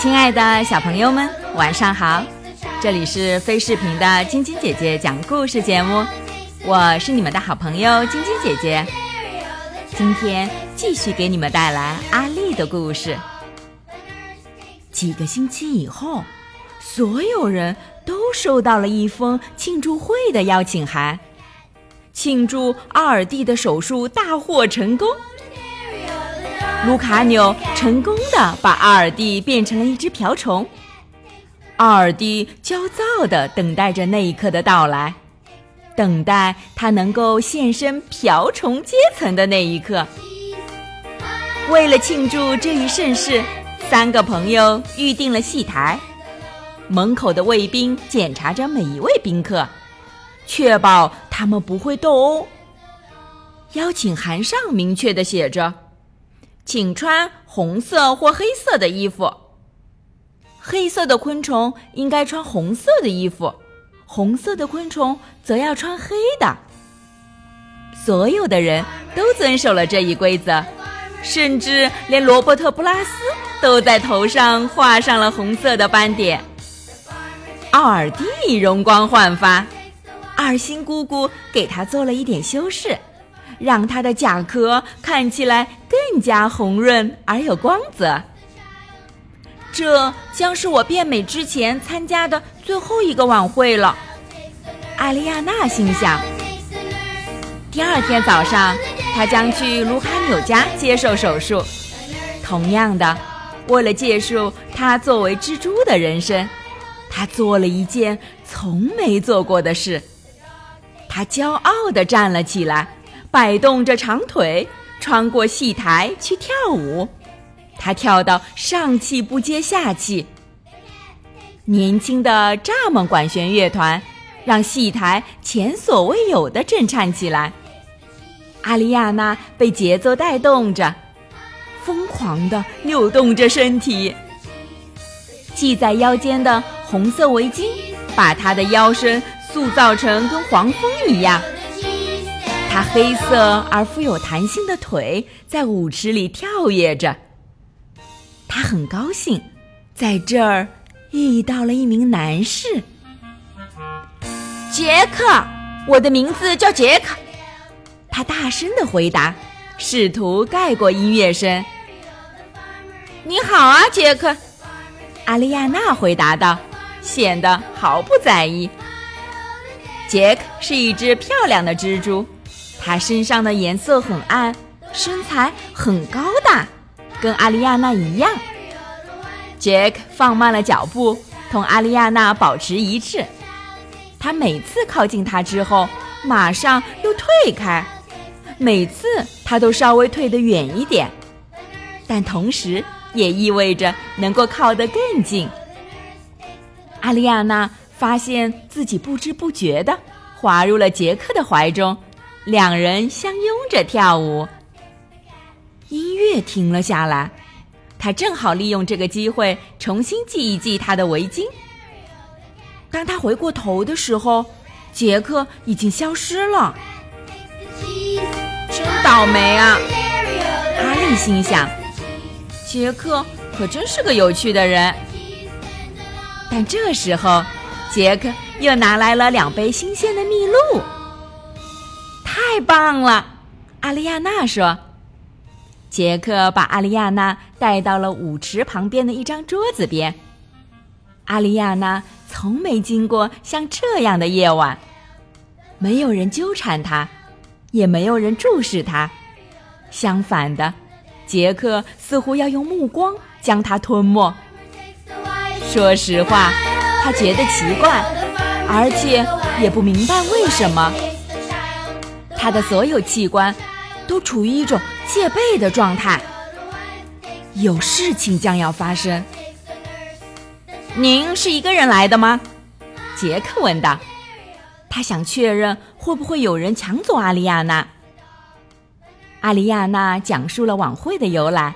亲爱的小朋友们，晚上好！这里是飞视频的晶晶姐姐讲故事节目，我是你们的好朋友晶晶姐姐。今天继续给你们带来阿丽的故事。几个星期以后，所有人都收到了一封庆祝会的邀请函，庆祝奥尔蒂的手术大获成功。卢卡纽成功的把阿尔蒂变成了一只瓢虫，阿尔蒂焦躁的等待着那一刻的到来，等待他能够现身瓢虫阶层的那一刻。为了庆祝这一盛事，三个朋友预定了戏台，门口的卫兵检查着每一位宾客，确保他们不会斗殴。邀请函上明确的写着。请穿红色或黑色的衣服。黑色的昆虫应该穿红色的衣服，红色的昆虫则要穿黑的。所有的人都遵守了这一规则，甚至连罗伯特·布拉斯都在头上画上了红色的斑点。奥尔蒂容光焕发，二星姑姑给他做了一点修饰。让它的甲壳看起来更加红润而有光泽。这将是我变美之前参加的最后一个晚会了，艾丽亚娜心想。第二天早上，她将去卢卡纽家接受手术。同样的，为了结束她作为蜘蛛的人生，她做了一件从没做过的事。她骄傲地站了起来。摆动着长腿，穿过戏台去跳舞。他跳到上气不接下气。年轻的蚱蜢管弦乐团让戏台前所未有的震颤起来。阿丽亚娜被节奏带动着，疯狂地扭动着身体。系在腰间的红色围巾把她的腰身塑造成跟黄蜂一样。黑色而富有弹性的腿在舞池里跳跃着。他很高兴，在这儿遇到了一名男士。杰克，我的名字叫杰克。他大声的回答，试图盖过音乐声。你好啊，杰克。阿丽亚娜回答道，显得毫不在意。杰克是一只漂亮的蜘蛛。他身上的颜色很暗，身材很高大，跟阿丽亚娜一样。杰克放慢了脚步，同阿丽亚娜保持一致。他每次靠近她之后，马上又退开；每次他都稍微退得远一点，但同时也意味着能够靠得更近。阿丽亚娜发现自己不知不觉地滑入了杰克的怀中。两人相拥着跳舞，音乐停了下来。他正好利用这个机会重新系一系他的围巾。当他回过头的时候，杰克已经消失了。真倒霉啊！哈利心想。杰克可真是个有趣的人。但这时候，杰克又拿来了两杯新鲜的蜜露。太棒了，阿丽亚娜说。杰克把阿丽亚娜带到了舞池旁边的一张桌子边。阿丽亚娜从没经过像这样的夜晚，没有人纠缠她，也没有人注视她。相反的，杰克似乎要用目光将她吞没。说实话，他觉得奇怪，而且也不明白为什么。他的所有器官都处于一种戒备的状态，有事情将要发生。您是一个人来的吗？杰克问道。他想确认会不会有人抢走阿丽亚娜。阿丽亚娜讲述了晚会的由来，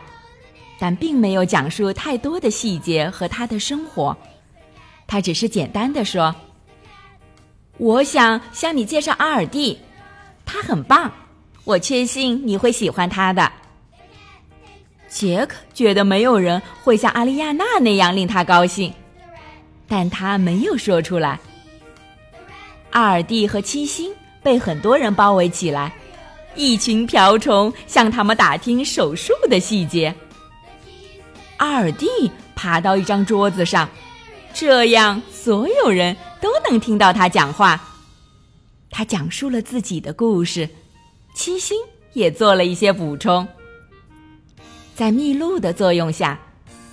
但并没有讲述太多的细节和她的生活。他只是简单的说：“我想向你介绍阿尔蒂。”他很棒，我确信你会喜欢他的。杰克觉得没有人会像阿丽亚娜那样令他高兴，但他没有说出来。阿尔蒂和七星被很多人包围起来，一群瓢虫向他们打听手术的细节。阿尔蒂爬到一张桌子上，这样所有人都能听到他讲话。他讲述了自己的故事，七星也做了一些补充。在蜜露的作用下，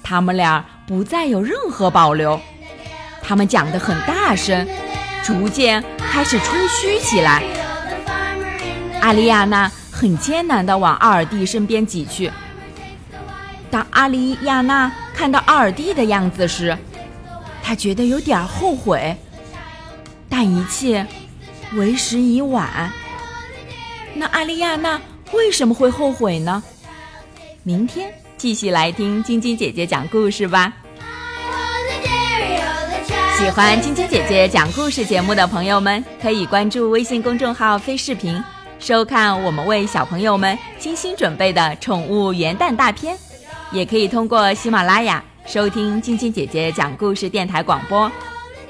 他们俩不再有任何保留。他们讲得很大声，逐渐开始吹嘘起来。阿丽亚娜很艰难地往阿尔蒂身边挤去。当阿丽亚娜看到阿尔蒂的样子时，她觉得有点后悔，但一切为时已晚。那阿丽亚娜为什么会后悔呢？明天继续来听晶晶姐姐讲故事吧。喜欢晶晶姐姐讲故事节目的朋友们，可以关注微信公众号“飞视频”，收看我们为小朋友们精心准备的宠物元旦大片。也可以通过喜马拉雅收听晶晶姐姐讲故事电台广播。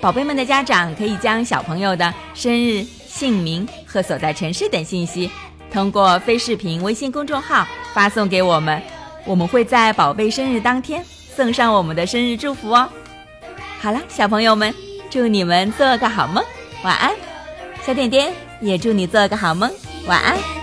宝贝们的家长可以将小朋友的生日、姓名和所在城市等信息。通过飞视频微信公众号发送给我们，我们会在宝贝生日当天送上我们的生日祝福哦。好了，小朋友们，祝你们做个好梦，晚安。小点点也祝你做个好梦，晚安。